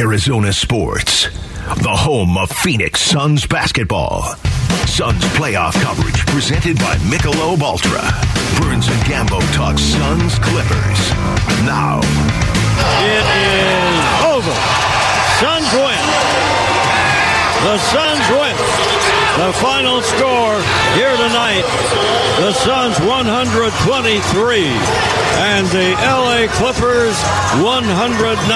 Arizona Sports, the home of Phoenix Suns basketball. Suns playoff coverage presented by Michelob Ultra. Burns and Gambo talk Suns Clippers. Now. It is over. Suns win. The Suns win. The final score here tonight, the Suns 123 and the LA Clippers 109.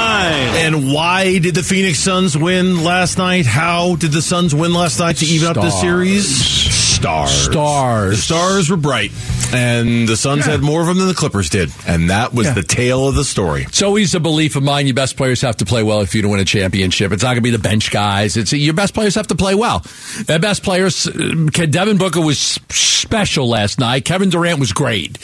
And why did the Phoenix Suns win last night? How did the Suns win last night to even up the series? Stars. Stars. The stars were bright. And the Suns had more of them than the Clippers did. And that was the tale of the story. It's always a belief of mine. Your best players have to play well if you to win a championship. It's not going to be the bench guys. It's your best players have to play well. Their best players. Uh, Devin Booker was special last night. Kevin Durant was great.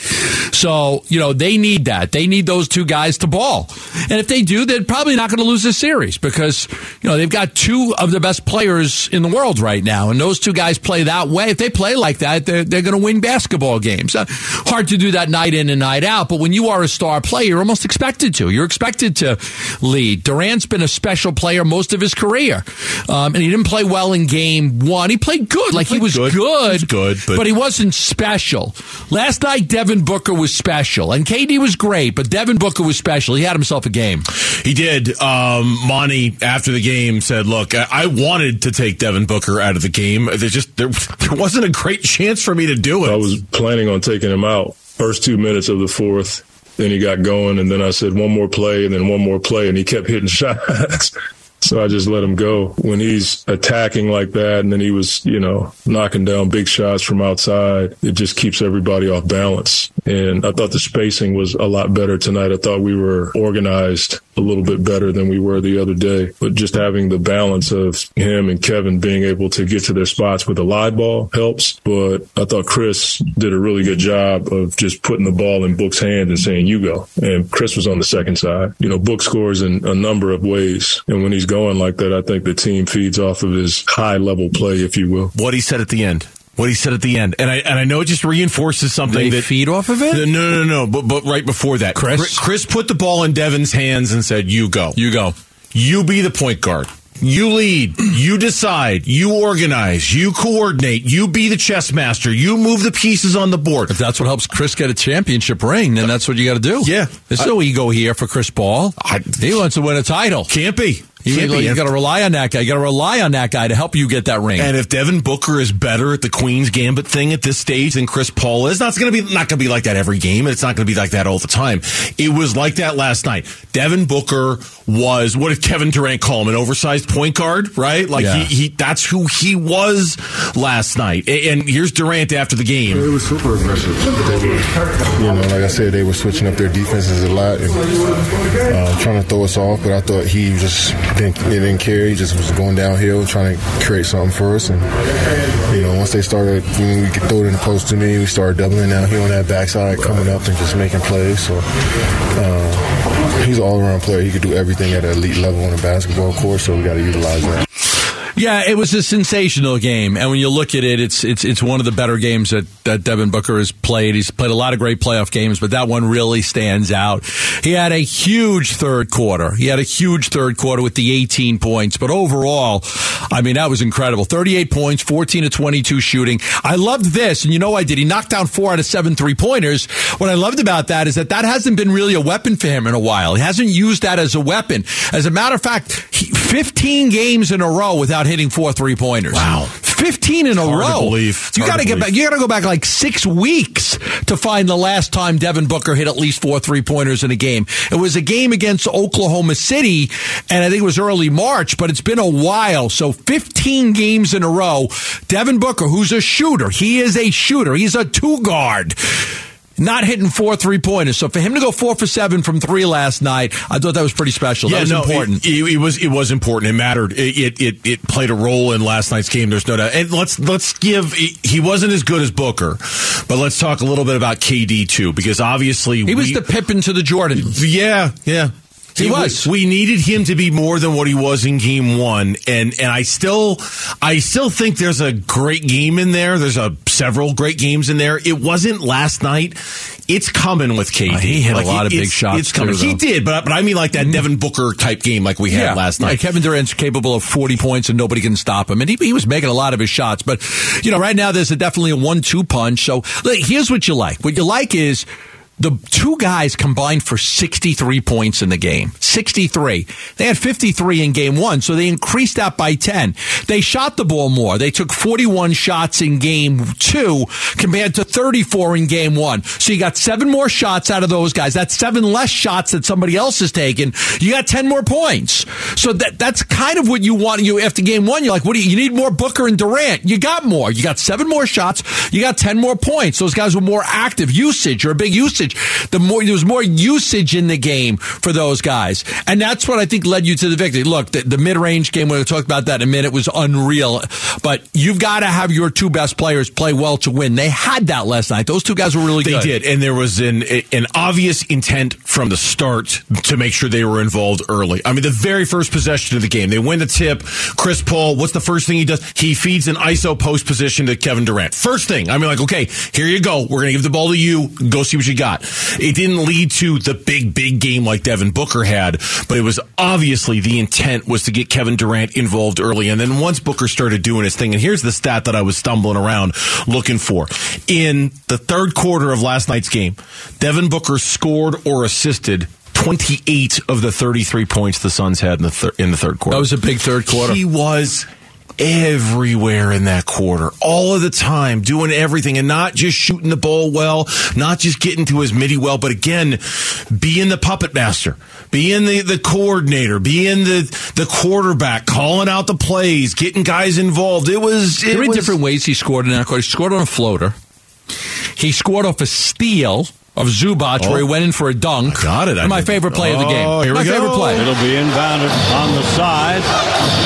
So you know they need that. They need those two guys to ball. And if they do, they're probably not going to lose this series because you know they've got two of the best players in the world right now, and those two guys play that way. If they play like that, they're, they're going to win basketball games. Uh, hard to do that night in and night out, but when you are a star player, you're almost expected to. You're expected to lead. Durant's been a special player most of his career, um, and he didn't play well in game one. He played good, like he, was good. good, He was good, but- but he wasn't special. Last night, Devin Booker was special, and KD was great, but Devin Booker was special. He had himself a game. He did. Um, Monty, after the game, said, "Look, I, I wanted to take Devin Booker out of the game. There just there, there wasn't a great chance for me to do it. I was planning on taking him out first two minutes of the fourth. Then he got going, and then I said one more play, and then one more play, and he kept hitting shots. so I just let him go. When he's attacking like that, and then he was, you know, knocking down big shots from outside, it just keeps everybody off balance. And I thought the spacing was a lot better tonight. I thought we were organized a little bit better than we were the other day. But just having the balance of him and Kevin being able to get to their spots with a live ball helps. But I thought Chris did a really good job of just putting the ball in Book's hand and saying, you go. And Chris was on the second side. You know, Book scores in a number of ways. And when he's going like that, I think the team feeds off of his high level play, if you will. what he said at the end. What he said at the end, and I and I know it just reinforces something They that feed off of it? No, no, no, no. But but right before that, Chris? Chris, put the ball in Devin's hands and said, "You go, You go. you be the point guard." You lead, you decide, you organize, you coordinate, you be the chess master, you move the pieces on the board. If that's what helps Chris get a championship ring, then that's what you got to do. Yeah. There's no ego here for Chris Paul. I- he wants to win a title. Can't be. You, Can't be. got to rely on that guy. You got to rely on that guy to help you get that ring. And if Devin Booker is better at the Queen's Gambit thing at this stage than Chris Paul is, that's going to be not going to be like that every game. It's not going to be like that all the time. It was like that last night. Devin Booker was what did Kevin Durant call him? An oversized point guard, right? Like Yeah. he, he that's who he was last night. And here's Durant after the game. It was super aggressive. Were, you know, like I said, they were switching up their defenses a lot and uh, trying to throw us off. But I thought he just didn't, he didn't care. He just was going downhill, trying to create something for us. And you know, once they started, when we could throw it in the post to me, we started doubling down here on that backside, coming up and just making plays. So. Uh, He's an all-around player. He could do everything at an elite level on a basketball court, so we got to utilize that. Yeah, it was a sensational game, and when you look at it, it's it's it's one of the better games that, that Devin Booker has played. He's played a lot of great playoff games, but that one really stands out. He had a huge third quarter. He had a huge third quarter with the 18 points, but overall, I mean, that was incredible. 38 points, 14 to 22 shooting. I loved this, and you know I did. He knocked down four out of seven three pointers. What I loved about that is that that hasn't been really a weapon for him in a while. He hasn't used that as a weapon. As a matter of fact, he, 15 games in a row without hitting four three pointers. Wow. 15 in a hard to row. believe. It's You got to to get back. You got to go back like six weeks to find the last time Devin Booker hit at least four three pointers in a game. It was a game against Oklahoma City, and I think it was early March, but it's been a while. So 15 games in a row. Devin Booker, who's a shooter, he is a shooter. He's a two guard. Not hitting four three pointers. So for him to go four for seven from three last night, I thought that was pretty special. that was important. It, it, it was it was important. It mattered. It, it it it played a role in last night's game. There's no doubt. And let's let's give. He wasn't as good as Booker, but let's talk a little bit about KD too, because obviously he was we- the Pippin to the Jordan. Yeah, yeah. He was. We, we needed him to be more than what he was in game one, and and I still, I still think there's a great game in there. There's a several great games in there. It wasn't last night. It's coming with KD. Uh, he hit a Like, lot of big shots, It's coming. too, he did, but but I mean like that Devin Booker type game like we had last Yeah, night. Kevin Durant's capable of 40 points and nobody can stop him. And he, he was making a lot of his shots. But, you know, right now there's a, definitely a one-two punch. So look, here's what you like. What you like is the two guys combined for 63 points in the game. 63. They had 53 in game one, so they increased that by 10. They shot the ball more. They took 41 shots in game two compared to 34 in game one. So you got seven more shots out of those guys. That's seven less shots that somebody else has taken. You got 10 more points. So that that's kind of what you want. You after game one, you're like, what do you, you need more Booker and Durant. You got more. You got seven more shots. You got 10 more points. Those guys were more active. Usage or a big usage. The more there was more usage in the game for those guys. And that's what I think led you to the victory. Look, the, the mid range game, we're going to talk about that in a minute, was unreal. But you've got to have your two best players play well to win. They had that last night. Those two guys were really They good. They did, and there was an an obvious intent from the start to make sure they were involved early. I mean, the very first possession of the game, they win the tip. Chris Paul, what's the first thing he does? He feeds an ISO post position to Kevin Durant. First thing, I mean, like, okay, here you go. We're gonna give the ball to you. Go see what you got. It didn't lead to the big, big game like Devin Booker had, but it was obviously the intent was to get Kevin Durant involved early. And then once Booker started doing his thing, and here's the stat that I was stumbling around looking for. In the third quarter of last night's game, Devin Booker scored or assisted 28 of the 33 points the Suns had in the, thir- in the third quarter. That was a big third quarter. He was everywhere in that quarter, all of the time, doing everything and not just shooting the ball well, not just getting to his midi well, but again, being the puppet master, being the, the coordinator, being the, the quarterback, calling out the plays, getting guys involved. It was, it Three was, different ways he scored in that quarter. He scored on a floater. He scored off a steal of Zubac where he oh. went in for a dunk. I got it. I oh, my favorite play of the game. Oh, here we go. favorite play. It'll be inbounded on the side,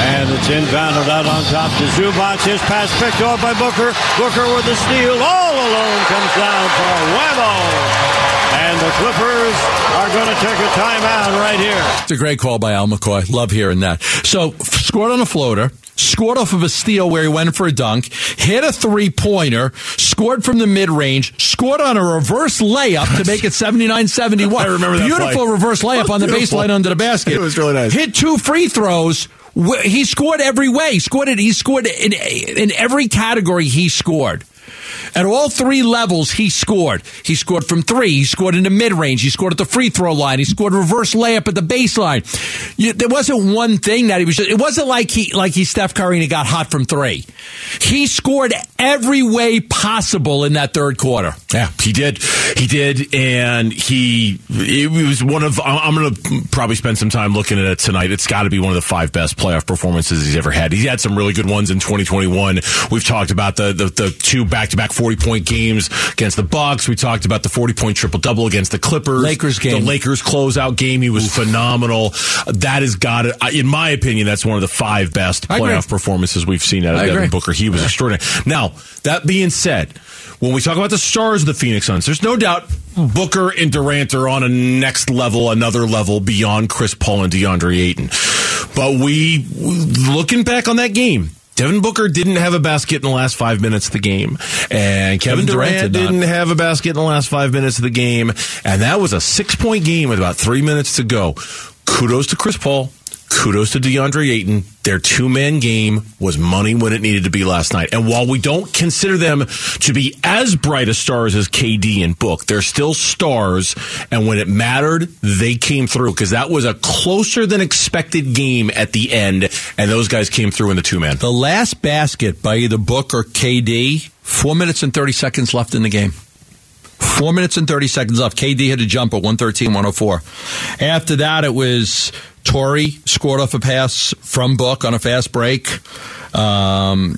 and it's inbounded out on top to Zubac. His pass picked off by Booker. Booker with the steal, all alone, comes down for whammo. And the Clippers are going to take a timeout right here. It's a great call by Al McCoy. Love hearing that. So scored on a floater. Scored off of a steal where he went for a dunk, hit a three pointer, scored from the mid range, scored on a reverse layup to make it 79 71. I remember that Beautiful play. reverse layup on the Beautiful. baseline under the basket. It was really nice. Hit two free throws. He scored every way. He scored it. He scored in, in every category. He scored. At all three levels, he scored. He scored from three. He scored in the mid range. He scored at the free throw line. He scored a reverse layup at the baseline. You, there wasn't one thing that he was. Just, it wasn't like he like he Steph Curry and he got hot from three. He scored every way possible in that third quarter. Yeah, he did. He did, and he it was one of. I'm going to probably spend some time looking at it tonight. It's got to be one of the five best playoff performances he's ever had. He's had some really good ones in 2021. We've talked about the the, the two back to back 40 point games against the Bucks. We talked about the 40 point triple double against the Clippers. Lakers game. The Lakers closeout game. He was phenomenal. That has got it. In my opinion, that's one of the five best playoff performances we've seen out of I Devin agree. Booker. He was extraordinary. Now, that being said, when we talk about the stars of the Phoenix Suns, there's no doubt Booker and Durant are on a next level, another level beyond Chris Paul and DeAndre Ayton. But we, looking back on that game, Devin Booker didn't have a basket in the last five minutes of the game, and Kevin, Kevin Durant Durant, did not. didn't have a basket in the last five minutes of the game, and that was a six point game with about three minutes to go. Kudos to Chris Paul. Kudos to DeAndre Ayton. Their two man game was money when it needed to be last night. And while we don't consider them to be as bright as stars as KD and Book, they're still stars. And when it mattered, they came through because that was a closer than expected game at the end. And those guys came through in the two man. The last basket by either Book or KD, four minutes and 30 seconds left in the game. Four minutes and 30 seconds left. KD had a jumper, at 113 104. After that, it was Torrey scored off a pass from Book on a fast break. Um,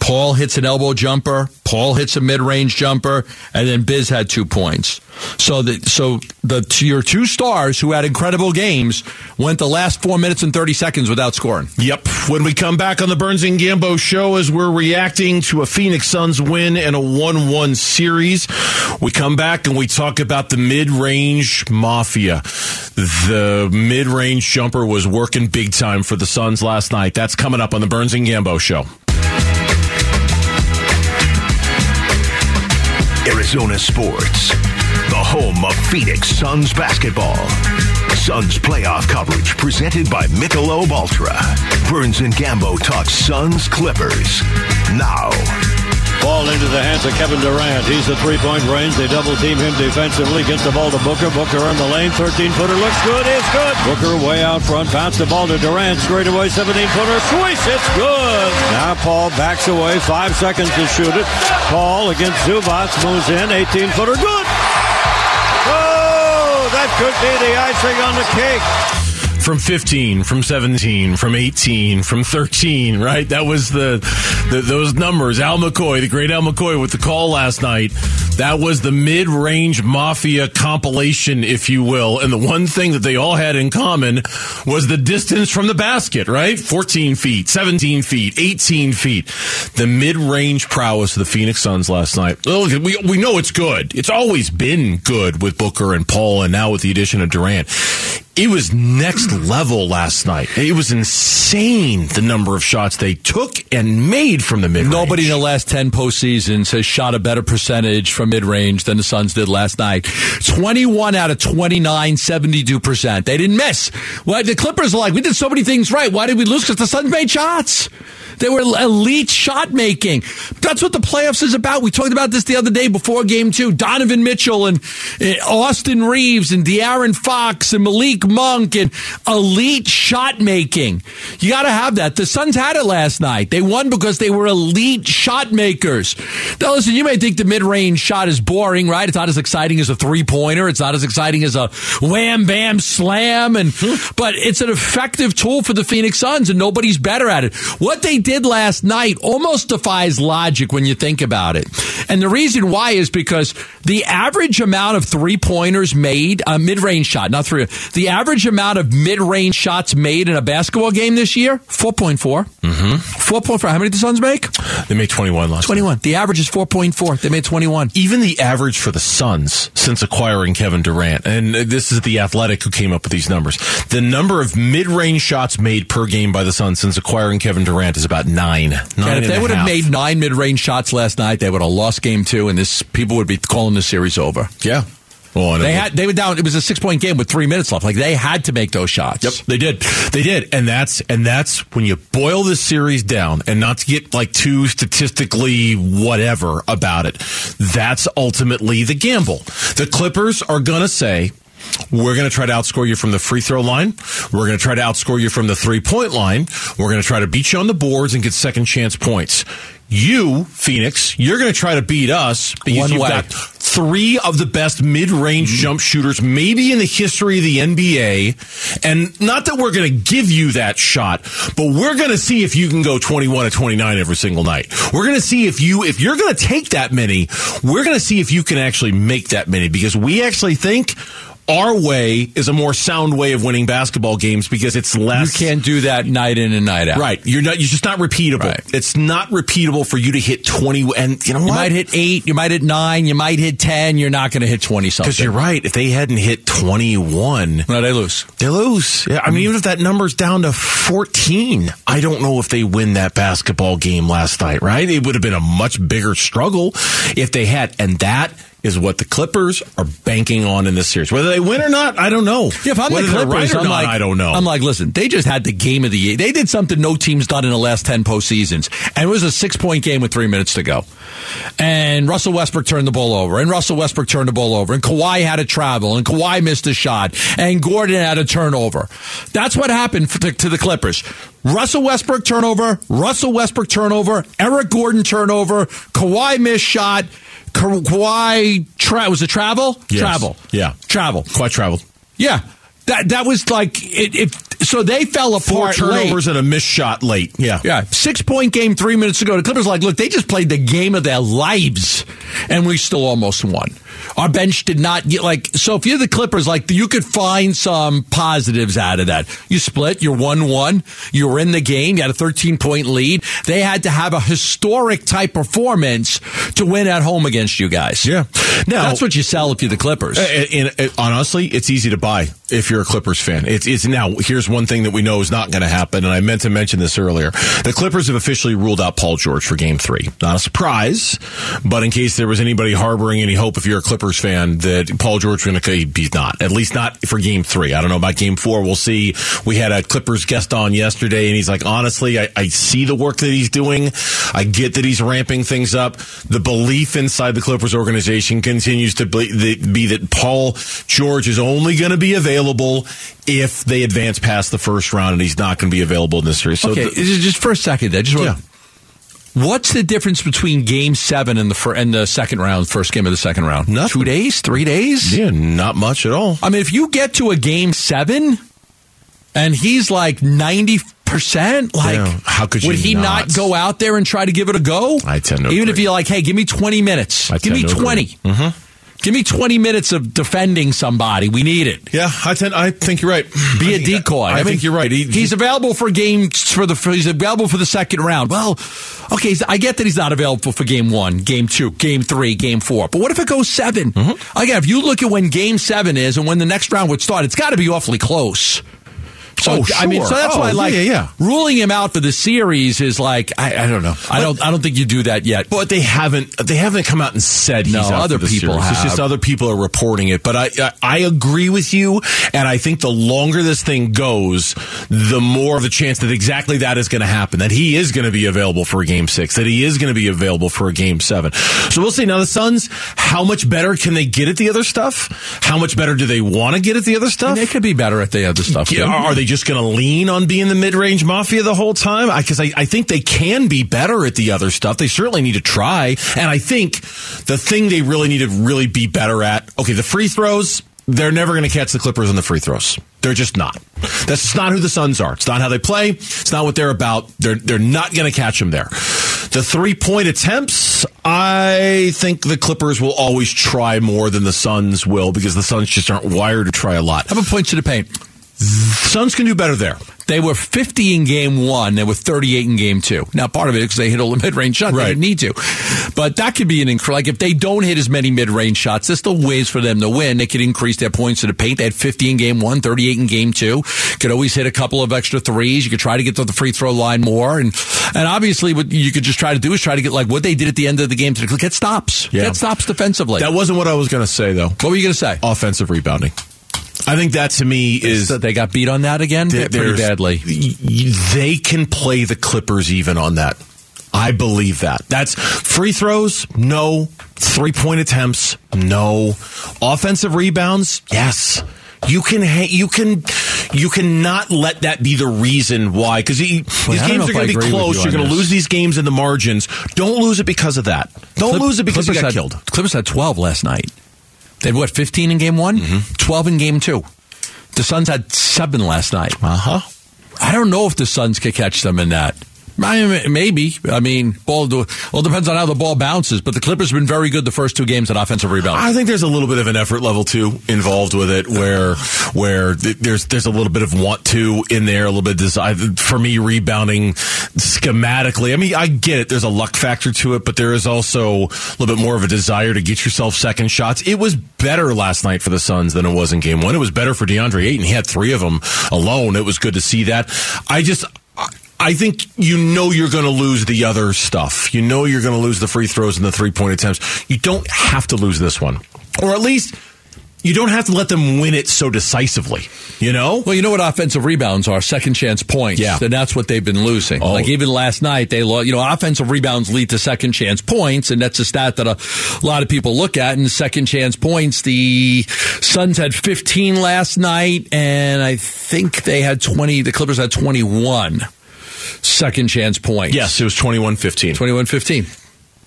Paul hits an elbow jumper. Paul hits a mid-range jumper, and then Biz had two points. So the so the your two stars who had incredible games went the last four minutes and thirty seconds without scoring. Yep. When we come back on the Burns and Gambo show, as we're reacting to a Phoenix Suns win and a one-one series, we come back and we talk about the mid-range mafia. The mid-range jumper was working big time for the Suns last night. That's coming up on the Burns and Gambo show. Arizona Sports, the home of Phoenix Suns basketball. Suns playoff coverage presented by Michelob Ultra. Burns and Gambo talk Suns Clippers. Now. Ball into the hands of Kevin Durant. He's the three-point range. They double team him defensively. Gets the ball to Booker. Booker in the lane. 13-footer looks good. It's good. Booker way out front. Bounce the ball to Durant. Straight away. 17-footer. Swish. It's good. Now Paul backs away. Five seconds to shoot it. Paul against Zubac moves in. 18-footer. Good. Oh, that could be the icing on the cake from 15, from 17, from 18, from 13, right? That was the, the, those numbers. Al McCoy, the great Al McCoy with the call last night. That was the mid-range mafia compilation, if you will. And the one thing that they all had in common was the distance from the basket, right? 14 feet, 17 feet, 18 feet. The mid-range prowess of the Phoenix Suns last night. Look, we, we know it's good. It's always been good with Booker and Paul and now with the addition of Durant it was next level last night. It was insane the number of shots they took and made from the mid. Nobody in the last ten postseasons has shot a better percentage from mid range than the Suns did last night. Twenty one out of 29, 72 percent. They didn't miss. Well, the Clippers are like, we did so many things right. Why did we lose? Because the Suns made shots. They were elite shot making. That's what the playoffs is about. We talked about this the other day before game two. Donovan Mitchell and uh, Austin Reaves and De'Aaron Fox and Malik Monk and elite shot making. You got to have that. The Suns had it last night. They won because they were elite shot makers. Now, listen, you may think the mid range shot is boring, right? It's not as exciting as a three pointer. It's not as exciting as a wham bam slam, and but it's an effective tool for the Phoenix Suns, and nobody's better at it. What they did last night almost defies logic when you think about it. And the reason why is because the average amount of three pointers made, a mid range shot, not three, the average amount of mid range shots made in a basketball game this year, 4.4. Mm-hmm. 4.4. How many did the Suns make? They made 21 last 21. The average is 4.4. They made 21. Even the average for the Suns since acquiring Kevin Durant, and this is the athletic who came up with these numbers, the number of mid range shots made per game by the Suns since acquiring Kevin Durant is about nine. nine and if they would have made nine mid range shots last night, they would have lost game two, and this people would be calling the series over. Yeah. Well, they had they were down. It was a six point game with three minutes left. Like they had to make those shots. Yep, they did. They did, and that's and that's when you boil the series down, and not to get like too statistically whatever about it. That's ultimately the gamble. The Clippers are gonna say, we're going to try to outscore you from the free throw line. We're going to try to outscore you from the three point line. We're going to try to beat you on the boards and get second chance points. You, Phoenix, you're going to try to beat us because One you've way. got three of the best mid-range mm-hmm. jump shooters maybe in the history of the NBA. And not that we're going to give you that shot, but we're going to see if you can go 21 to 29 every single night. We're going to see if you if you're going to take that many, we're going to see if you can actually make that many because we actually think our way is a more sound way of winning basketball games because it's less. You can't do that night in and night out. Right. You're not, you're just not repeatable. Right. It's not repeatable for you to hit 20. And you know what? You might hit eight. You might hit nine. You might hit ten. You're not going to hit twenty something. Because you're right. If they hadn't hit 21, No, they lose. they lose. Yeah, I mean, even if that number's down to 14, I don't know if they win that basketball game last night, right? It would have been a much bigger struggle if they had. And that is what the Clippers are banking on in this series. Whether they win or not, I don't know. Yeah, if I'm Whether the Clippers, right I'm not, like, I don't know. I'm like, listen, they just had the game of the year. They did something no team's done in the last ten postseasons, and it was a six point game with three minutes to go. And Russell Westbrook turned the ball over, and Russell Westbrook turned the ball over, and Kawhi had to travel, and Kawhi missed a shot, and Gordon had a turnover. That's what happened the, to the Clippers. Russell Westbrook turnover, Russell Westbrook turnover, Eric Gordon turnover, Kawhi missed shot. Ka- Kawhi tra- was it travel? Yes. Travel. Yeah. Travel. Kawhi traveled. Yeah. That that was like it. it so they fell Four apart. turnovers late. and a missed shot late. Yeah. Yeah, six point game three minutes ago. The Clippers like, look, they just played the game of their lives, and we still almost won. Our bench did not get like so. If you're the Clippers, like you could find some positives out of that. You split, you're one one, you were in the game, you had a 13 point lead. They had to have a historic type performance to win at home against you guys. Yeah. Now that's what you sell if you're the Clippers. And, and- and honestly, it's easy to buy if you're a Clippers fan. It's, it's now. Here's one thing that we know is not going to happen, and I meant to mention this earlier. The Clippers have officially ruled out Paul George for Game Three. Not a surprise, but in case there was anybody harboring any hope, if you're a Clippers fan, that Paul George going to he's not. At least not for Game Three. I don't know about Game Four. We'll see. We had a Clippers guest on yesterday, and he's like, honestly, I, I see the work that he's doing. I get that he's ramping things up. The belief inside the Clippers organization continues to be that Paul George is only going to be available if they advance past the first round, and he's not going to be available in this series. So okay, the- just for a second, I just want. Yeah. What's the difference between Game Seven and the fir- and the second round, first game of the second round? Nothing. Two days, three days. yeah, not much at all. I mean, if you get to a Game Seven, and he's like ninety percent, like Yeah, how could would he not? not? go out there and try to give it a go? I tend to even if you're like, hey, give me twenty minutes, I give me agree. 20 Mm-hmm. Give me twenty minutes of defending somebody. We need it. Yeah, I tend. I think you're right. Be I a decoy. I, think you're right. He- he's available for games for the. He's available for the second round. Well, okay, I get that he's not available for game one, game two, game three, game four. But what if it goes 7 Mm-hmm. Again, if you look at when game seven is and when the next round would start, it's got to be awfully close. So Oh, I mean, sure. so that's Oh, why, like, yeah, yeah, ruling him out for the series is like, I, I don't know. I don't. I don't think you do that yet. But they haven't. They haven't come out and said he's No, other people series. It's just other people are reporting it. But I, I, I agree with you, and I think the longer this thing goes, the more of a chance that exactly that is going to happen. That he is going to be available for a game six. That he is going to be available for a game seven. So we'll see. Now the Suns, how much better can they get at the other stuff? How much better do they want to get at the other stuff? they could be better at the other stuff. Yeah, are they just going to lean on being the mid-range mafia the whole time? Because I, I think they can be better at the other stuff. They certainly need to try. And I think the thing they really need to really be better at, okay, the free throws, they're never going to catch the Clippers on the free throws. They're just not. That's just not who the Suns are. It's not how they play. It's not what they're about. They're they're not going to catch them there. The three point attempts, I think the Clippers will always try more than the Suns will because the Suns just aren't wired to try a lot. How about points to the paint? Suns can do better there. They were 50 in game one. They were 38 in game two. Now, part of it is because they hit all the mid range shots. They didn't need to. But that could be an increase. Like if they don't hit as many mid range shots, there's still ways for them to win. They could increase their points to the paint. They had 50 in game one, 38 in game two. Could always hit a couple of extra threes. You could try to get to the free throw line more. And, and obviously what you could just try to do is try to get like what they did at the end of the game to get stops. Yeah. Get stops defensively. That wasn't what I was going to say, though. what were you going to say? Offensive rebounding. I think that to me is that they got beat on that again? Pretty badly. They can play the Clippers even on that. I believe that. That's free throws, no. Three point attempts, no. Offensive rebounds, yes. You can ha- you can you cannot let that be the reason why because these Well, I games are going to be close. you You're going to lose these games in the margins. Don't lose it because of that. Don't Clip- lose it because you Clippers got had, killed. Clippers had 12 last night. They had what, 15 in game one? Mm-hmm. 12 in game two. The Suns had seven last night. Uh huh. I don't know if the Suns could catch them in that. Maybe. I mean, ball. Do, well, depends on how the ball bounces. But the Clippers have been very good the first two games at offensive rebound. I think there's a little bit of an effort level too involved with it, where where th- there's there's a little bit of want to in there, a little bit of desire for me rebounding schematically. I mean, I get it. There's a luck factor to it, but there is also a little bit more of a desire to get yourself second shots. It was better last night for the Suns than it was in Game One. It was better for DeAndre Ayton. He had three of them alone. It was good to see that. I just. I- think you know you're going to lose the other stuff. You know you're going to lose the free throws and the three point attempts. You don't have to lose this one. Or at least you don't have to let them win it so decisively. You know? Well, you know what offensive rebounds are? Second chance points. Yeah. And that's what they've been losing. Oh. Like even last night, they lost, you know, offensive rebounds lead to second chance points. And that's a stat that a lot of people look at. And second chance points, the Suns had 15 last night. And I think they had 20, the Clippers had 21 second chance points. Yes, it was 21 15. 21 15.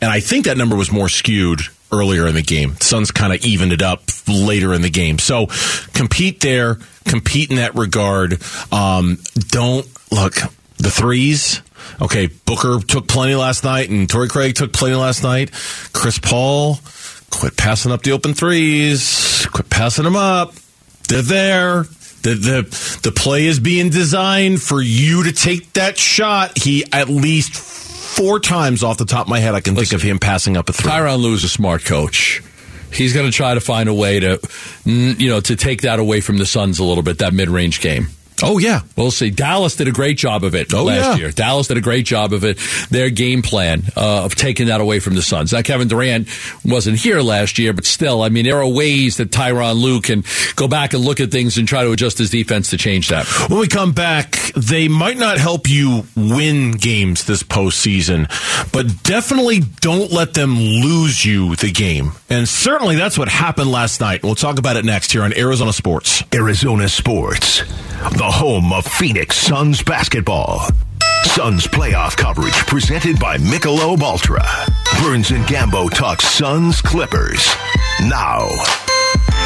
And I think that number was more skewed earlier in the game. The Suns kind of evened it up later in the game. So compete there, compete in that regard. Um, don't look the threes. Okay, Booker took plenty last night, and Torrey Craig took plenty last night. Chris Paul, quit passing up the open threes. Quit passing them up. They're there. The, the the play is being designed for you to take that shot. He at least four times off the top of my head, I can Listen, think of him passing up a three. Tyronn Lue is a smart coach. He's going to try to find a way to, you know, to take that away from the Suns a little bit. That mid range game. Oh yeah, we'll see. Dallas did a great job of it oh, last yeah. year. Dallas did a great job of it. Their game plan uh, of taking that away from the Suns. Now Kevin Durant wasn't here last year, but still, I mean, there are ways that Tyronn Lue can go back and look at things and try to adjust his defense to change that. When we come back, they might not help you win games this postseason, but definitely don't let them lose you the game. And certainly that's what happened last night. We'll talk about it next here on Arizona Sports. Arizona Sports the home of Phoenix Suns basketball. Suns playoff coverage presented by Michelob Ultra. Burns and Gambo talk Suns Clippers. Now.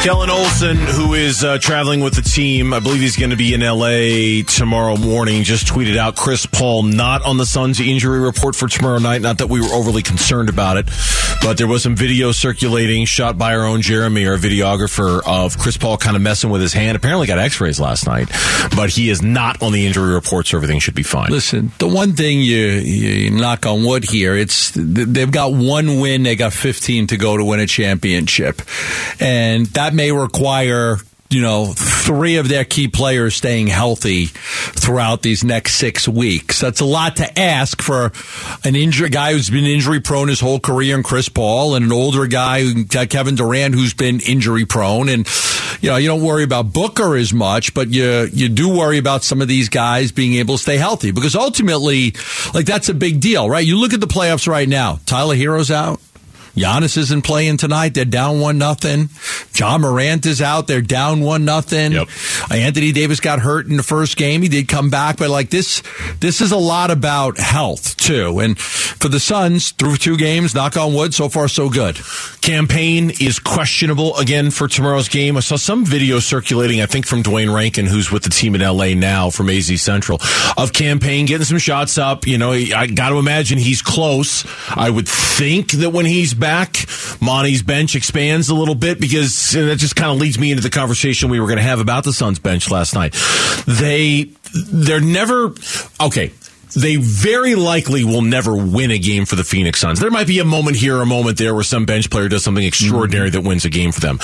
Kellan Olson, who is uh, traveling with the team, I believe he's going to be in LA tomorrow morning, just tweeted out Chris Paul not on the Suns injury report for tomorrow night. Not that we were overly concerned about it, but there was some video circulating shot by our own Jeremy, our videographer, of Chris Paul kind of messing with his hand. Apparently got x rays last night, but he is not on the injury report, so everything should be fine. Listen, the one thing you, you knock on wood here, it's they've got one win, they got 15 to go to win a championship. And that may require you know, three of their key players staying healthy throughout these next six weeks. That's a lot to ask for an injured guy who's been injury prone his whole career in Chris Paul and an older guy, Kevin Durant, who's been injury prone. And, you know, you don't worry about Booker as much, but you, you do worry about some of these guys being able to stay healthy because ultimately, like, that's a big deal, right? You look at the playoffs right now. Tyler Herro's out. Giannis isn't playing tonight. They're down one nothing. Ja Morant is out. They're down one nothing. Yep. Anthony Davis got hurt in the first game. He did come back, but like this, this is a lot about health too. And for the Suns, through two games, knock on wood, so far so good. Cam Payne is questionable again for tomorrow's game. I saw some video circulating, I think from Duane Rankin, who's with the team in LA now from AZ Central, of Cam Payne getting some shots up. You know, I got to imagine he's close. I would think that when he's back, Monty's bench expands a little bit because that just kind of leads me into the conversation we were going to have about the Suns bench last night. They they're never okay they very likely will never win a game for the Phoenix Suns. There might be a moment here, a moment there where some bench player does something extraordinary mm-hmm. that wins a game for them.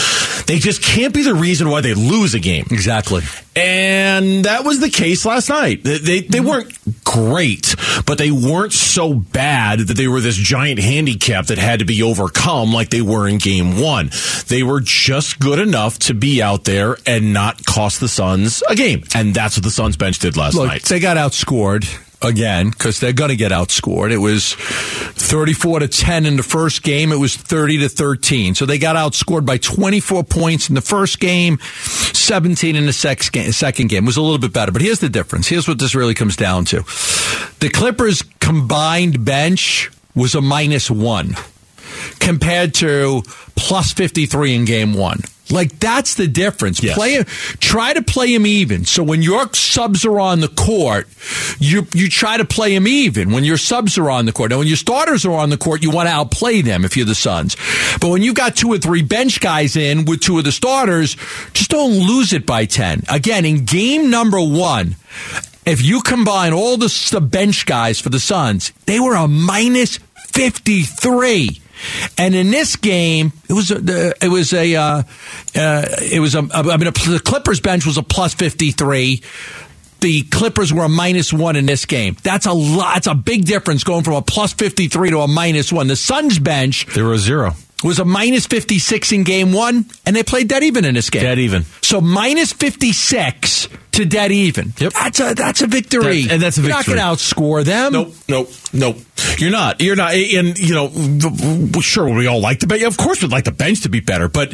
They just can't be the reason why they lose a game. Exactly. And that was the case last night. They, they, they mm-hmm. weren't great, but they weren't so bad that they were this giant handicap that had to be overcome like they were in game one. They were just good enough to be out there and not cost the Suns a game. And that's what the Suns bench did last Look, night. They got outscored again because they're going to get outscored. It was 34 to 10 in the first game. It was 30 to 13. So they got outscored by 24 points in the first game, 17 in the second game. It was a little bit better. But here's the difference. Here's what this really comes down to. The Clippers combined bench was a minus one compared to plus 53 in game one. Like that's the difference. Yes. Play try to play him even. So when your subs are on the court, you you try to play him even. When your subs are on the court, now when your starters are on the court, you want to outplay them if you're the Suns. But when you've got two or three bench guys in with two of the starters, just don't lose it by ten. Again, in game number one, if you combine all the, the bench guys for the Suns, they were a minus fifty three. And in this game, it was a, it was a uh, uh, it was a I mean the Clippers bench was a plus fifty three. The Clippers were a minus one in this game. That's a lot. That's a big difference going from a plus fifty three to a minus one. The Suns bench they were a zero was a minus 56 in game one, and they played dead even in this game. Dead even. So minus 56 to dead even. Yep. That's a that's a victory. That, and that's a You're victory. not going to outscore them. Nope, nope, nope. You're not. You're not. And you know, sure, we all like the bench. Of course, we'd like the bench to be better. But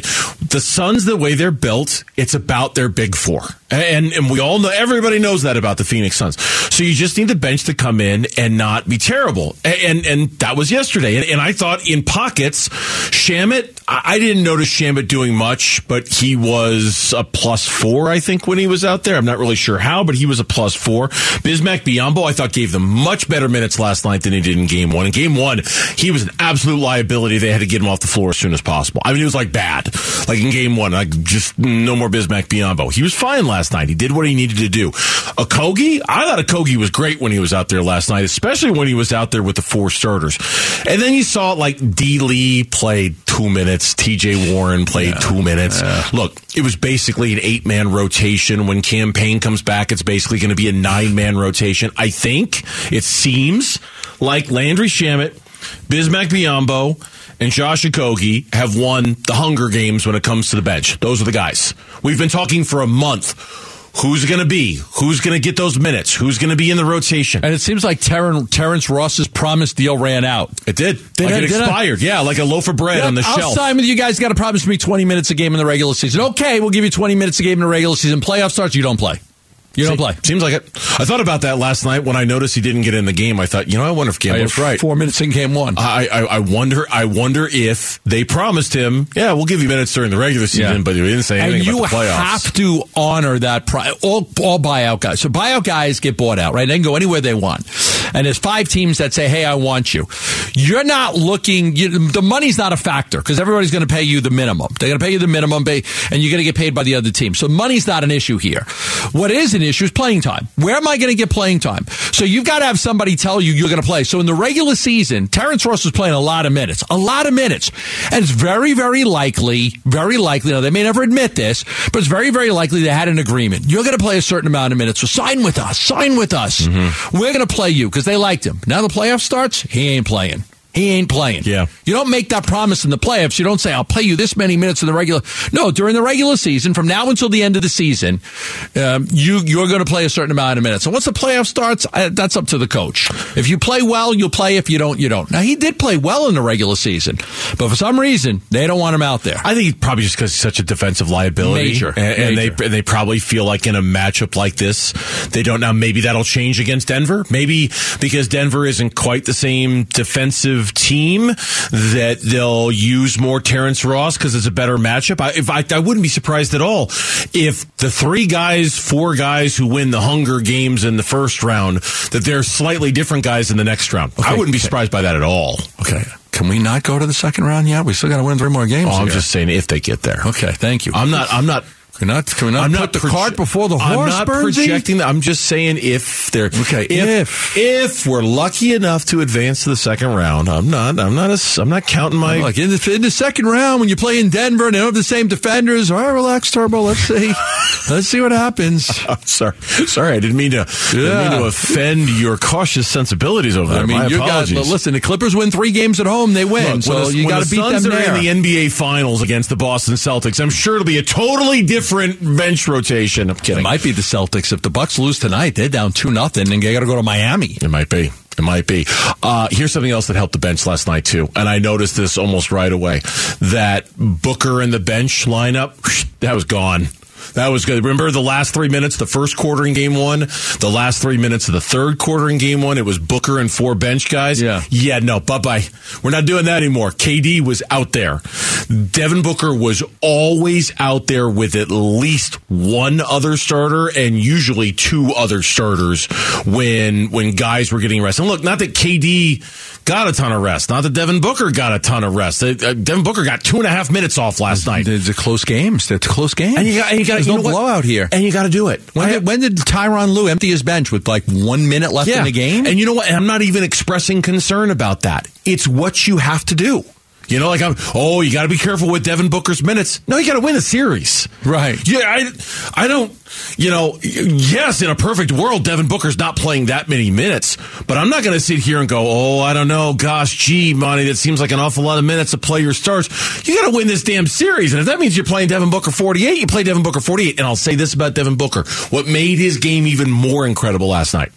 the Suns, the way they're built, it's about their big four, and and we all know. Everybody knows that about the Phoenix Suns. So you just need the bench to come in and not be terrible. And and that was yesterday. And, and I thought in pockets, Shamet. I didn't notice Shamet doing much, but he was a plus four. I think when he was out there, I'm not really sure how, but he was a plus four. Bismack Biyombo, I thought gave them much better minutes last night than he did in game one. In game one, he was an absolute liability. They had to get him off the floor as soon as possible. I mean, it was like bad. Like in game one, like just no more Bismack Biyombo. He was fine last night. He did what he needed to do. Okogie, I thought Okogie was great when he was out there last night, especially when he was out there with the four starters. And then you saw like D. Lee played two minutes. TJ Warren played yeah. two minutes. Yeah. Look, it was basically an eight man rotation. When Cam Payne comes back, it's basically going to be a nine man rotation. I think it seems like Landry Shamet, Bismack Biyombo, and Josh Okogie have won the Hunger Games when it comes to the bench. Those are the guys. We've been talking for a month who's going to be, who's going to get those minutes, who's going to be in the rotation. And it seems like Ter- Terrence Ross's promise deal ran out. It did. did like I, it expired. I? Yeah, like a loaf of bread yeah, on the I'll shelf. sign with you guys. Got to promise me 20 minutes a game in the regular season. Okay, we'll give you 20 minutes a game in the regular season. Playoff starts, you don't play. You don't play. Seems like it. I thought about that last night when I noticed he didn't get in the game. I thought, you know, I wonder if Gambo's right. Four minutes in game one. I, I, I, wonder. I wonder if they promised him, yeah, we'll give you minutes during the regular season, yeah. but they didn't say anything and you about the playoffs. have to honor that. Pri- all, all buyout guys. So buyout guys get bought out, right? They can go anywhere they want. And there's five teams that say, hey, I want you. You're not looking. You, the money's not a factor because everybody's going to pay you the minimum. They're going to pay you the minimum, and you're going to get paid by the other team. So money's not an issue here. What is an issue is playing time time? Where am I going to get playing time? So you've got to have somebody tell you you're going to play. So in the regular season, Terrence Ross was playing a lot of minutes, a lot of minutes. And it's very, very likely, very likely, now they may never admit this, but it's very, very likely they had an agreement. You're going to play a certain amount of minutes. So sign with us, sign with us. Mm-hmm. We're going to play you because they liked him. Now the playoff starts, he ain't playing. He ain't playing. Yeah. You don't make that promise in the playoffs. You don't say, I'll play you this many minutes in the regular. No, during the regular season, from now until the end of the season, um, you, you're going to play a certain amount of minutes. And once the playoff starts, uh, that's up to the coach. If you play well, you'll play. If you don't, you don't. Now, he did play well in the regular season, but for some reason, they don't want him out there. I think probably just because he's such a defensive liability. Major. And, and Major. they, they probably feel like in a matchup like this, they don't now. Maybe that'll change against Denver. Maybe because Denver isn't quite the same defensive team that they'll use more Terrence Ross because it's a better matchup. I, if I, I wouldn't be surprised at all if the three guys, four guys who win the Hunger Games in the first round, that they're slightly different guys in the next round. Okay. I wouldn't be surprised by that at all. Okay. Can we not go to the second round yet? We still got to win three more games. Oh, I'm just saying if they get there. Okay, thank you. I'm not. I'm not can not, can not I'm not the proje- cart before the horse, I'm not Bernsey? projecting that. I'm just saying if they're okay. If, if, if we're lucky enough to advance to the second round, I'm not. I'm not. A, I'm not counting my. Like in the, in the second round when you play in Denver and they don't have the same defenders. All right, relax, Turbo. Let's see. Let's see what happens. Sorry. Sorry, I didn't mean to. Yeah. Didn't mean to offend your cautious sensibilities over there. I mean, my you apologies. Got, listen, the Clippers win three games at home. They win. Look, so the, you got to beat Suns them are there. in the NBA Finals against the Boston Celtics. I'm sure it'll be a totally different bench rotation. I'm kidding. It might be the Celtics. If the Bucks lose tonight, they're down two nothing, and they got to go to Miami. It might be. It might be. Uh, here's something else that helped the bench last night too, and I noticed this almost right away. That Booker and the bench lineup that was gone. That was good. Remember the last three minutes, the first quarter in game one, the last three minutes of the third quarter in game one, it was Booker and four bench guys. Yeah. Yeah, no, bye bye. We're not doing that anymore. KD was out there. Devin Booker was always out there with at least one other starter and usually two other starters when when guys were getting rest. And look, not that KD got a ton of rest, not that Devin Booker got a ton of rest. Uh, Devin Booker got two and a half minutes off last night. It's a close games. It's a close game. And you got, and you got There's you no blowout here. And you got to do it. When, I, did, when did Tyronn Lue empty his bench with like one minute left yeah. in the game? And you know what? And I'm not even expressing concern about that. It's what you have to do. You know, like I'm. Oh, you got to be careful with Devin Booker's minutes. No, you got to win a series, right? Yeah, I, I don't. You know, yes, in a perfect world, Devin Booker's not playing that many minutes, but I'm not going to sit here and go, oh, I don't know, gosh, gee, Monty, that seems like an awful lot of minutes to play your stars. You got to win this damn series, and if that means you're playing Devin Booker 48, you play Devin Booker 48. And I'll say this about Devin Booker: what made his game even more incredible last night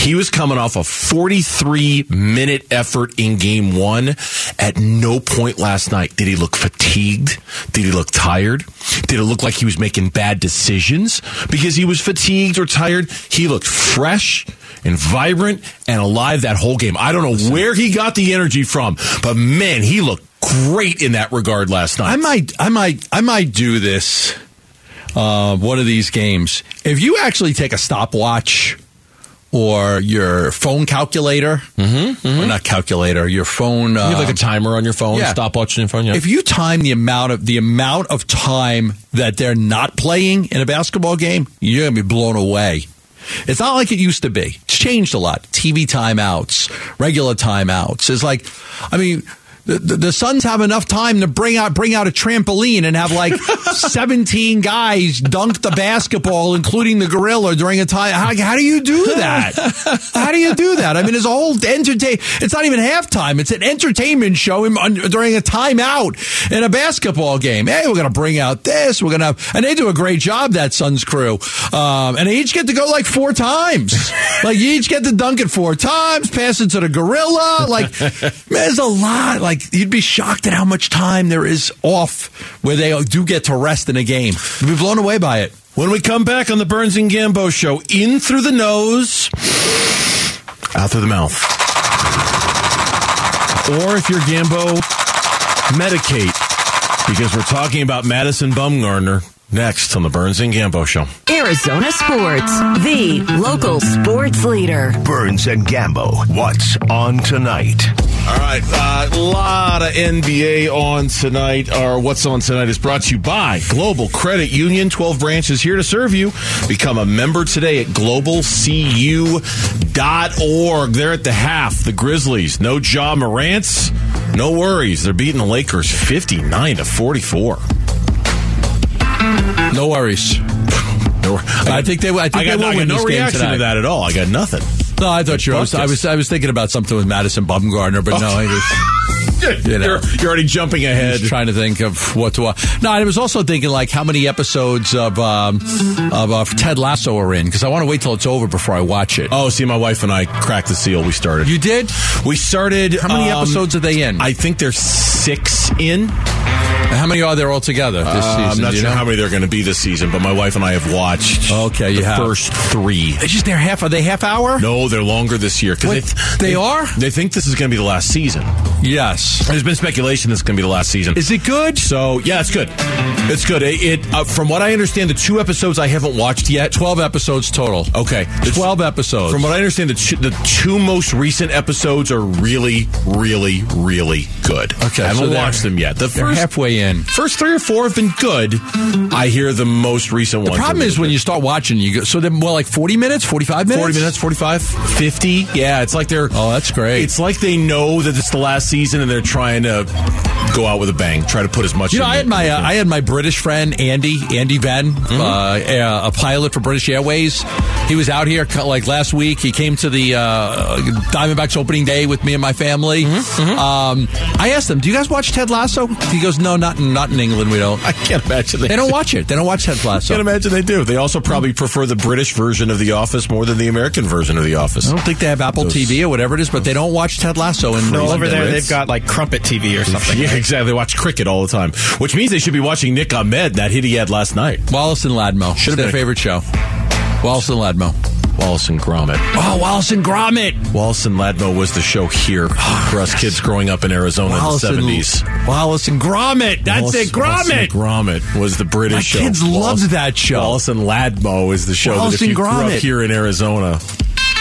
He was coming off a 43 minute effort in game one. At no point last night did he look fatigued. Did he look tired? Did it look like he was making bad decisions because he was fatigued or tired? He looked fresh and vibrant and alive that whole game. I don't know where he got the energy from, but man, he looked great in that regard last night. I might, I might, I might do this. Uh, one of these games. If you actually take a stopwatch or your phone calculator, mm-hmm, or not calculator, your phone, you have like a um, timer on your phone, yeah. stopwatch phone. Yeah. If you time the amount of the amount of time that they're not playing in a basketball game, you're gonna be blown away. It's not like it used to be. It's changed a lot. TV timeouts, regular timeouts. It's like, I mean, the, the, the Suns have enough time to bring out bring out a trampoline and have like 17 guys dunk the basketball, including the gorilla during a time. How, how do you do that? How do you do that? I mean, it's a whole entertain. It's not even halftime. It's an entertainment show during a timeout in a basketball game. Hey, we're gonna bring out this. We're gonna have, and they do a great job. That Suns crew, um, and they each get to go like four times. like you each get to dunk it four times, pass it to the gorilla. Like, man, there's a lot. Like you'd be shocked at how much time there is off where they do get to rest in a game. You'd be blown away by it. When we come back on the Burns and Gambo show, in through the nose, out through the mouth. Or if you're Gambo, medicate. Because we're talking about Madison Bumgarner next on the Burns and Gambo show. Arizona Sports, the local sports leader. Burns and Gambo. What's on tonight? All right, a uh, lot of NBA on tonight. Or what's on tonight is brought to you by Global Credit Union. Twelve branches here to serve you. Become a member today at globalcu.org. They're at the half. The Grizzlies, no Ja Morant's. No worries. They're beating the Lakers fifty-nine to forty-four. No worries. No, I think they. I think I got, they will I got win no this game reaction tonight. to that at all. I got nothing. No, I thought you. were- I was, I was. I was thinking about something with Madison Bumgarner, but no, I just. You know. You're, you're already jumping ahead. Trying to think of what to watch. No, I was also thinking like how many episodes of um, of uh, Ted Lasso are in because I want to wait till it's over before I watch it. Oh, see, my wife and I cracked the seal. We started. You did? we started. How many um, episodes are they in? I think there's six in. How many are there altogether this Uh, season? I'm not sure know? how many they're going to be this season, but my wife and I have watched. Okay, the first three. It's just they're half. Are they half hour? No, they're longer this year because Wait, they, they are? They think this is going to be the last season. Yes. There's been speculation this is going to be the last season. Is it good? So yeah, it's good. It's good. It, it uh, from what I understand, the two episodes I haven't watched yet. Twelve episodes total. Okay, the Twelve episodes. From what I understand, the two, the two most recent episodes are really, really, really good. Okay, I haven't they're- watched them yet. The they're first halfway in. first three or four have been good. I hear the most recent one. The problem is when you start watching, you go. So they're more like forty minutes, forty-five minutes, 40 minutes, 45, 50. Yeah, it's like they're. Oh, that's great. It's like they know that it's the last season and they're trying to go out with a bang, try to put as much You know, I had my uh, I had my British friend Andy Andy Venn, Mm-hmm. uh, a, a pilot for British Airways. He was out here like last week. He came to the uh, Diamondbacks opening day with me and my family. Mm-hmm, Um, I asked him, "Do you guys watch Ted Lasso?" He goes, "No, not in, not in England. We don't. I can't imagine they, They don't watch it. They don't watch Ted Lasso. I Lasso." can't imagine they do. They also probably prefer the British version of The Office more than the American version of The Office. I don't think they have Apple Those- TV or whatever it is, but they don't watch Ted Lasso And No, London. over there they've got like Crumpet TV or something. Yeah, exactly. They watch cricket all the time, which means they should be watching Nick Ahmed, that hit he had last night. Wallace and Ladmo. Should've their been a- favorite show. Wallace and Ladmo. Wallace and Gromit. Oh, Wallace and Gromit. Wallace and Ladmo was the show here for us kids growing up in Arizona Wallace in the and, 70s. Wallace and Gromit. That's Wallace, it. Wallace and Gromit. Gromit was the British My show. kids Wallace- loved that show. Wallace and Ladmo is the show Wallace that if you and grew up here in Arizona,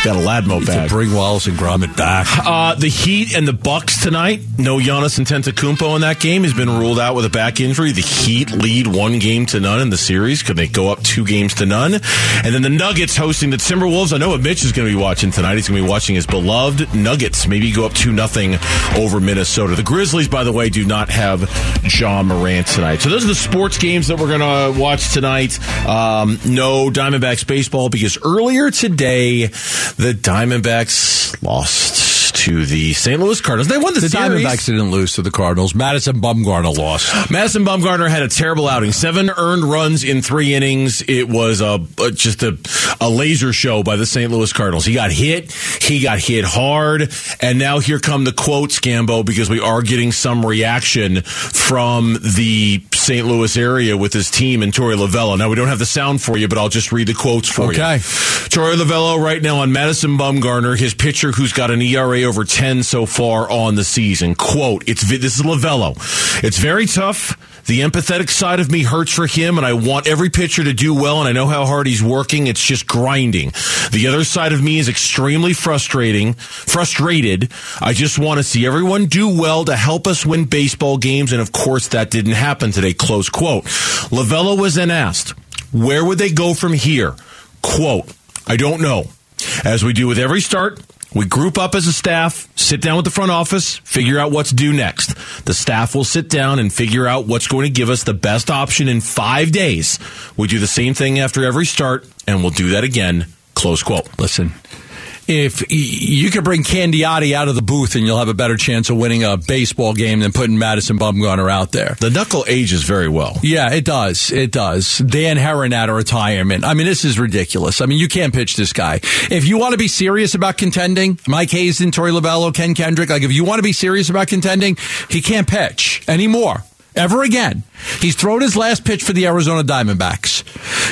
got a Ladmo To bring Wallace and Gromit back. Uh, the Heat and the Bucks tonight. No Giannis Antetokounmpo in that game. Has been ruled out with a back injury. The Heat lead one game to none in the series. Could they go up two games to none? And then the Nuggets hosting the Timberwolves. I know what Mitch is going to be watching tonight. He's going to be watching his beloved Nuggets. Maybe go up two nothing over Minnesota. The Grizzlies, by the way, do not have John Morant tonight. So those are the sports games that we're going to watch tonight. Um, no Diamondbacks baseball because earlier today the Diamondbacks lost to the St. Louis Cardinals. They won the, The series. Diamondbacks didn't lose to the Cardinals. Madison Bumgarner lost. Madison Bumgarner had a terrible outing. Seven earned runs in three innings. It was a, a- just a, a laser show by the St. Louis Cardinals. He got hit. He got hit hard. And now here come the quotes, Gambo, because we are getting some reaction from the St. Louis area with his team and Torey Lovullo. Now we don't have the sound for you, but I'll just read the quotes for you. Okay. Torey Lovullo right now on Madison Bumgarner, his pitcher who's got an ERA over 10 so far on the season. Quote, it's, this is Lovullo. It's very tough. The empathetic side of me hurts for him, and I want every pitcher to do well, and I know how hard he's working. It's just grinding. The other side of me is extremely frustrating, frustrated. I just want to see everyone do well to help us win baseball games, and of course that didn't happen today. Close quote. Lovullo was then asked, where would they go from here? Quote, I don't know. As we do with every start, we group up as a staff, sit down with the front office, figure out what's due next. The staff will sit down and figure out what's going to give us the best option in five days. We do the same thing after every start, and we'll do that again. Close quote. Listen, if you could bring Candiotti out of the booth and you'll have a better chance of winning a baseball game than putting Madison Bumgarner out there. The knuckle ages very well. Yeah, it does. It does. Dan Haren out of retirement. I mean, this is ridiculous. I mean, you can't pitch this guy. If you want to be serious about contending, Mike Hazen, Torey Lovullo, Ken Kendrick, like if you want to be serious about contending, he can't pitch anymore. Ever again. He's thrown his last pitch for the Arizona Diamondbacks.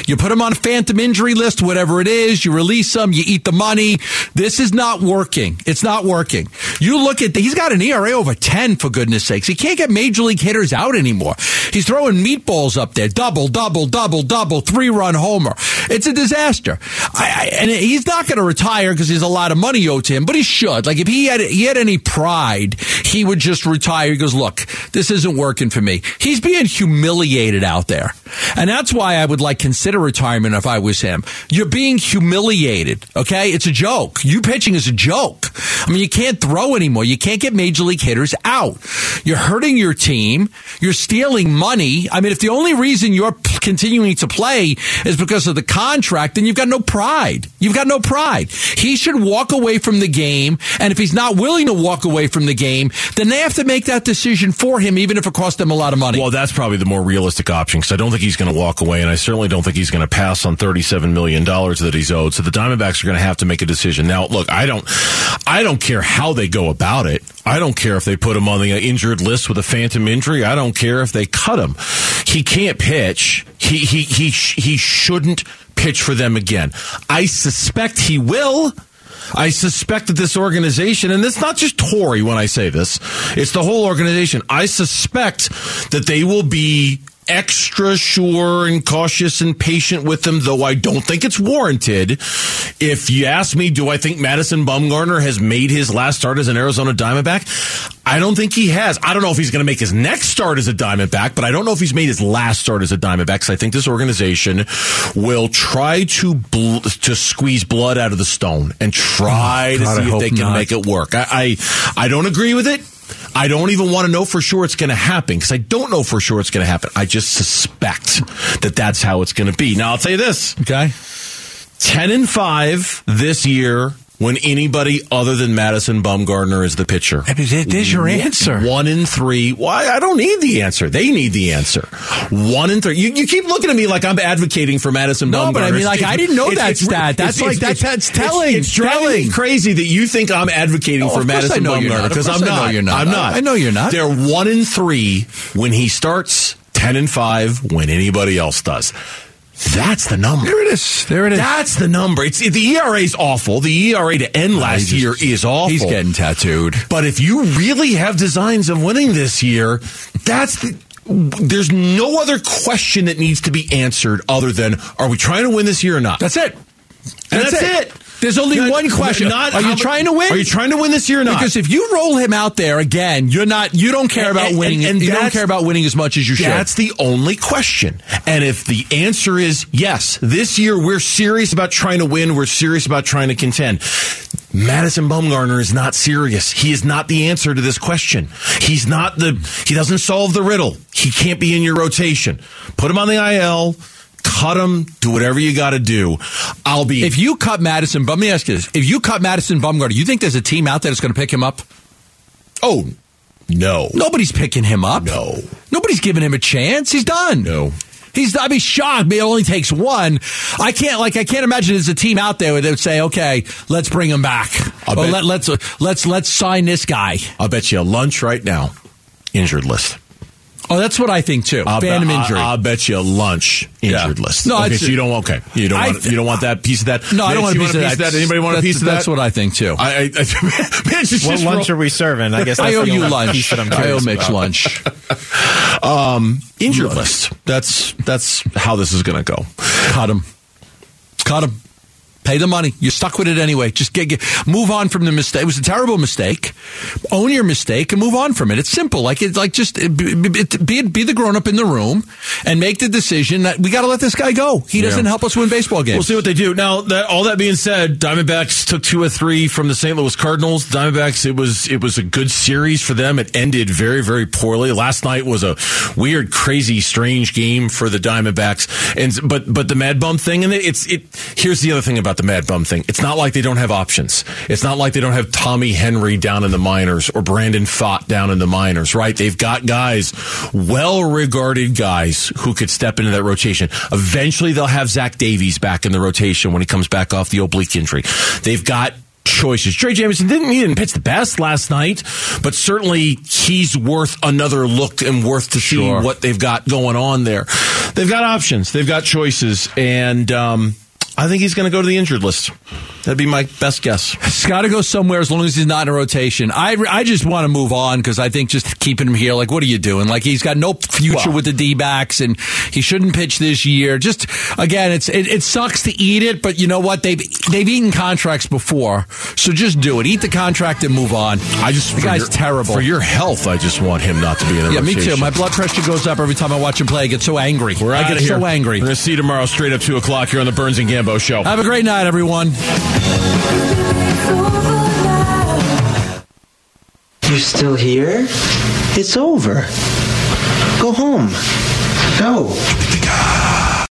You put him on a phantom injury list, whatever it is, you release him, you eat the money. This is not working. It's not working. You look at, he's got an ERA over 10 for goodness sakes. He can't get major league hitters out anymore. He's throwing meatballs up there. Double, double, double, double, three run homer. It's a disaster. I, I, and he's not going to retire because there's a lot of money owed to him, but he should. Like if he had, he had any pride, he would just retire. He goes, look, this isn't working for me. He's being humiliated out there. And that's why I would like consider retirement if I was him. You're being humiliated. Okay. It's a joke. You pitching is a joke. I mean, you can't throw anymore. You can't get major league hitters out. You're hurting your team. You're stealing money. I mean, if the only reason you're p- continuing to play is because of the contract, then you've got no pride. You've got no pride. He should walk away from the game. And if he's not willing to walk away from the game, then they have to make that decision for him, even if it costs them a lot of money. Well, that's probably the more realistic option because I don't think he's going to walk away, and I certainly don't think he's going to pass on thirty-seven million dollars that he's owed. So the Diamondbacks are going to have to make a decision now. Look, I don't, I don't care how they go about it. I don't care if they put him on the injured list with a phantom injury. I don't care if they cut him. He can't pitch. He he he he shouldn't pitch for them again. I suspect he will. I suspect that this organization, and it's not just Torey when I say this, it's the whole organization. I suspect that they will be extra sure and cautious and patient with him, though I don't think it's warranted. If you ask me, do I think Madison Bumgarner has made his last start as an Arizona Diamondback? I don't think he has. I don't know if he's going to make his next start as a Diamondback, but I don't know if he's made his last start as a Diamondback. Because I think this organization will try to bl- to squeeze blood out of the stone and try Oh, God, I to see if they can not. make it work. I, I I don't agree with it. I don't even want to know for sure it's going to happen because I don't know for sure it's going to happen. I just suspect that that's how it's going to be. Now I'll tell you this: okay. ten and five this year. When anybody other than Madison Bumgarner is the pitcher, There's your answer. one in three. Why? I don't need the answer. They need the answer. One in three. You, you keep looking at me like I'm advocating for Madison No, Bumgarner. but I mean, like, It's- I didn't know it's- that it's- stat. That's like- that's- that's telling. It's Telling. crazy that you think I'm advocating Oh, for Madison Bumgarner because I'm I know not. you're not. I'm not. I know you're not. They're one in three when he starts. Ten and five when anybody else does. That's the number. There it is. There it is. That's the number. It's the ERA is awful. The ERA to end last just- year is awful. He's getting tattooed. But if you really have designs of winning this year, that's the. There's no other question that needs to be answered other than Are we trying to win this year or not? That's it. That's, that's it. it. There's only Not- one question. not are you trying to win? Are you trying to win this year or not? Because if you roll him out there again, you're not. You don't care about and- winning. and you don't care about winning as much as you should. That's the only question. And if the answer is yes, this year we're serious about trying to win, we're serious about trying to contend. Madison Bumgarner is not serious. He is not the answer to this question. He's not the, he doesn't solve the riddle. He can't be in your rotation. Put him on the IL. Cut him, do whatever you got to do. I'll be. If you cut Madison, but let me ask you this: If you cut Madison Bumgarner, you think there's a team out there that's going to pick him up? oh no, Nobody's picking him up. No. Nobody's giving him a chance. He's done. no. He's. I'd be shocked. But it only takes one. I can't. Like. I can't imagine there's a team out there that would say, "Okay, let's bring him back. I'll Or bet- let, let's let's let's sign this guy." I'll bet you a lunch right now. Injured list. Oh, that's what I think too. I'll Phantom bet, injury. I'll, I'll bet you a lunch injured Yeah. list. No, okay, so you don't. Okay, you don't want. th- you don't want that piece of that. no, I don't want a you piece, of, that. Anybody want a That's- piece of that? That's what I think too. I, I, I Mitch What just lunch roll- are we serving? I guess I owe you lunch. piece that I'm I owe curious Mitch about. lunch. um, injured list. That's that's how this is going to go. Cut him. Cut him. Pay the money. You're stuck with it anyway. Just get, get move on from the mistake. It was a terrible mistake. Own your mistake and move on from it. It's simple. Like it, like just be be, be the grown up in the room and make the decision that we got to let this guy go. He doesn't help us win baseball games. We'll see what they do. Now, that, all that being said, Diamondbacks took two or three from the St. Louis Cardinals. Diamondbacks, it was it was a good series for them. It ended very very poorly. Last night was a weird, crazy, strange game for the Diamondbacks. And but but the Mad Bum thing, and it's it. Here's the other thing about the Mad Bum thing. It's not like they don't have options. It's not like they don't have Tommy Henry down in the minors or Brandon Pfaadt down in the minors. Right? They've got guys, well regarded guys who could step into that rotation. Eventually, they'll have Zach Davies back in the rotation when he comes back off the oblique injury. They've got choices. Drey Jameson didn't he didn't pitch the best last night, but certainly he's worth another look and worth to Sure. see what they've got going on there. They've got options. They've got choices, and um, I think he's going to go to the injured list. That'd be my best guess. He's got to go somewhere as long as he's not in a rotation. I, I just want to move on because I think just keeping him here, like, what are you doing? Like, he's got no future Well- with the D backs and he shouldn't pitch this year. Just, again, it's it, it sucks to eat it, but you know what? They've they've eaten contracts before. So just do it. Eat the contract and move on. I just the guy's your- terrible. for your health. I just want him not to be in the yeah, me too. My blood pressure goes up every time I watch him play. I get so angry. We're I out get of here. so angry. We're going to see you tomorrow, straight up two o'clock here on the Burns and Gambo show. Have a great night, everyone. You're still here? It's over. Go home. Go.